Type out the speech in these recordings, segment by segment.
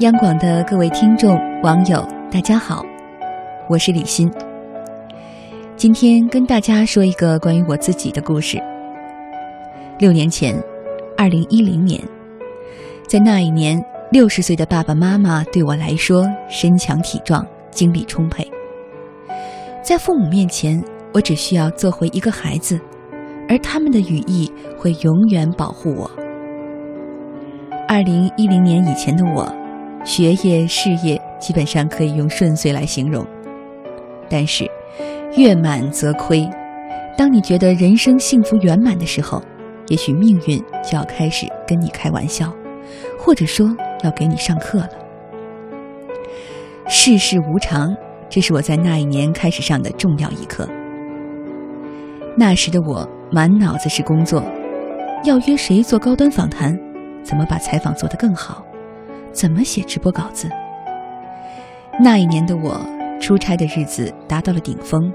央广的各位听众、网友，大家好，我是李欣。今天跟大家说一个关于我自己的故事。六年前，二零一零年，在那一年，六十岁的爸爸妈妈对我来说身强体壮、精力充沛。在父母面前，我只需要做回一个孩子，而他们的羽翼会永远保护我。二零一零年以前的我。学业事业基本上可以用顺遂来形容，但是月满则亏。当你觉得人生幸福圆满的时候，也许命运就要开始跟你开玩笑，或者说要给你上课了。世事无常，这是我在那一年开始上的重要一课。那时的我满脑子是工作，要约谁做高端访谈，怎么把采访做得更好。怎么写直播稿子？那一年的我出差的日子达到了顶峰，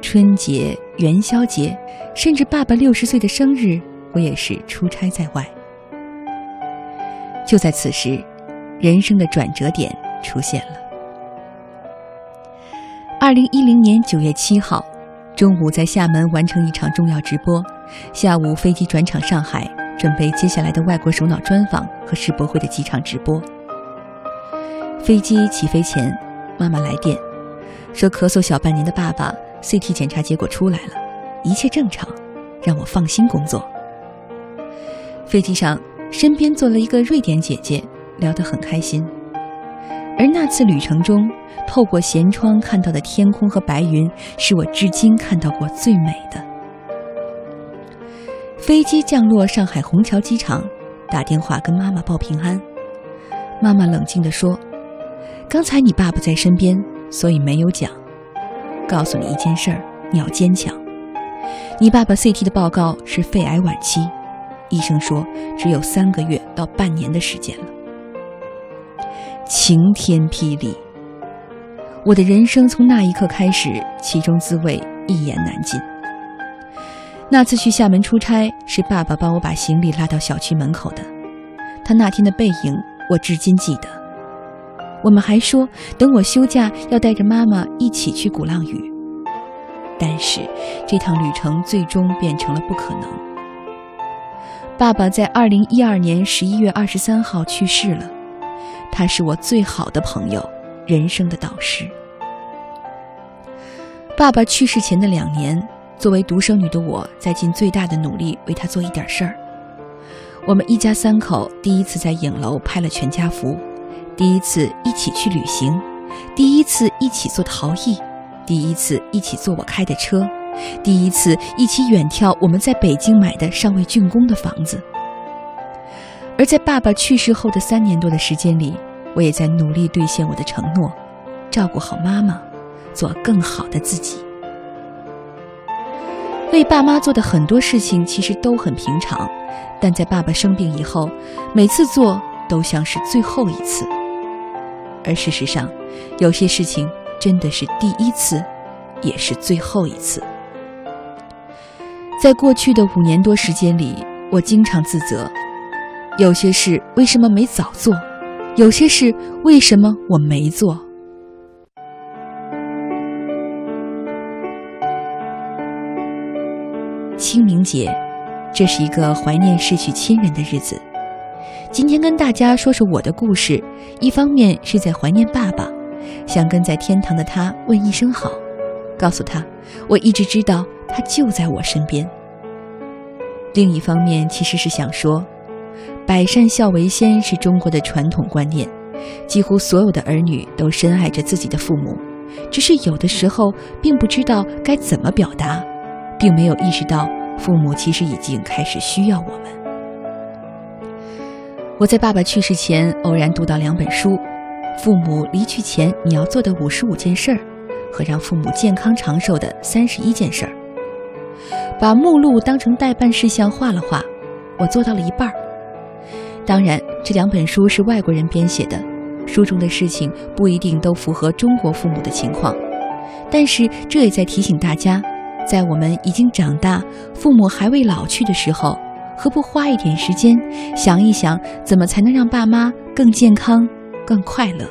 春节、元宵节，甚至爸爸六十岁的生日，我也是出差在外。就在此时，人生的转折点出现了。二零一零年九月七号，中午在厦门完成一场重要直播，下午飞机转场上海。准备接下来的外国首脑专访和世博会的几场直播。飞机起飞前，妈妈来电，说咳嗽小半年的爸爸 CT 检查结果出来了，一切正常，让我放心工作。飞机上，身边坐了一个瑞典姐姐，聊得很开心。而那次旅程中，透过舷窗看到的天空和白云，是我至今看到过最美的。飞机降落上海虹桥机场，打电话跟妈妈报平安。妈妈冷静地说：“刚才你爸爸在身边，所以没有讲。告诉你一件事儿，你要坚强。你爸爸 CT 的报告是肺癌晚期，医生说只有三个月到半年的时间了。”晴天霹雳！我的人生从那一刻开始，其中滋味一言难尽。那次去厦门出差，是爸爸帮我把行李拉到小区门口的。他那天的背影，我至今记得。我们还说，等我休假要带着妈妈一起去鼓浪屿。但是，这趟旅程最终变成了不可能。爸爸在二零一二年十一月二十三号去世了。他是我最好的朋友，人生的导师。爸爸去世前的两年。作为独生女的我，在尽最大的努力为他做一点事儿。我们一家三口第一次在影楼拍了全家福，第一次一起去旅行，第一次一起做陶艺，第一次一起坐我开的车，第一次一起远眺我们在北京买的尚未竣工的房子。而在爸爸去世后的三年多的时间里，我也在努力兑现我的承诺，照顾好妈妈，做更好的自己。为爸妈做的很多事情其实都很平常，但在爸爸生病以后，每次做都像是最后一次。而事实上，有些事情真的是第一次，也是最后一次。在过去的五年多时间里，我经常自责：有些事为什么没早做？有些事为什么我没做？清明节，这是一个怀念逝去亲人的日子。今天跟大家说说我的故事，一方面是在怀念爸爸，想跟在天堂的他问一声好，告诉他我一直知道他就在我身边。另一方面，其实是想说，百善孝为先是中国的传统观念，几乎所有的儿女都深爱着自己的父母，只是有的时候并不知道该怎么表达。并没有意识到，父母其实已经开始需要我们。我在爸爸去世前偶然读到两本书，《父母离去前你要做的五十五件事儿》和《让父母健康长寿的三十一件事儿》。把目录当成代办事项画了画，我做到了一半儿。当然，这两本书是外国人编写的，书中的事情不一定都符合中国父母的情况，但是这也在提醒大家。在我们已经长大、父母还未老去的时候，何不花一点时间想一想，怎么才能让爸妈更健康、更快乐。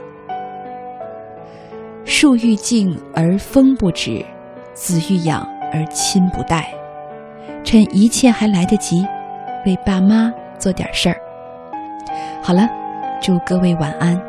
树欲静而风不止，子欲养而亲不待。趁一切还来得及，为爸妈做点事儿。好了，祝各位晚安。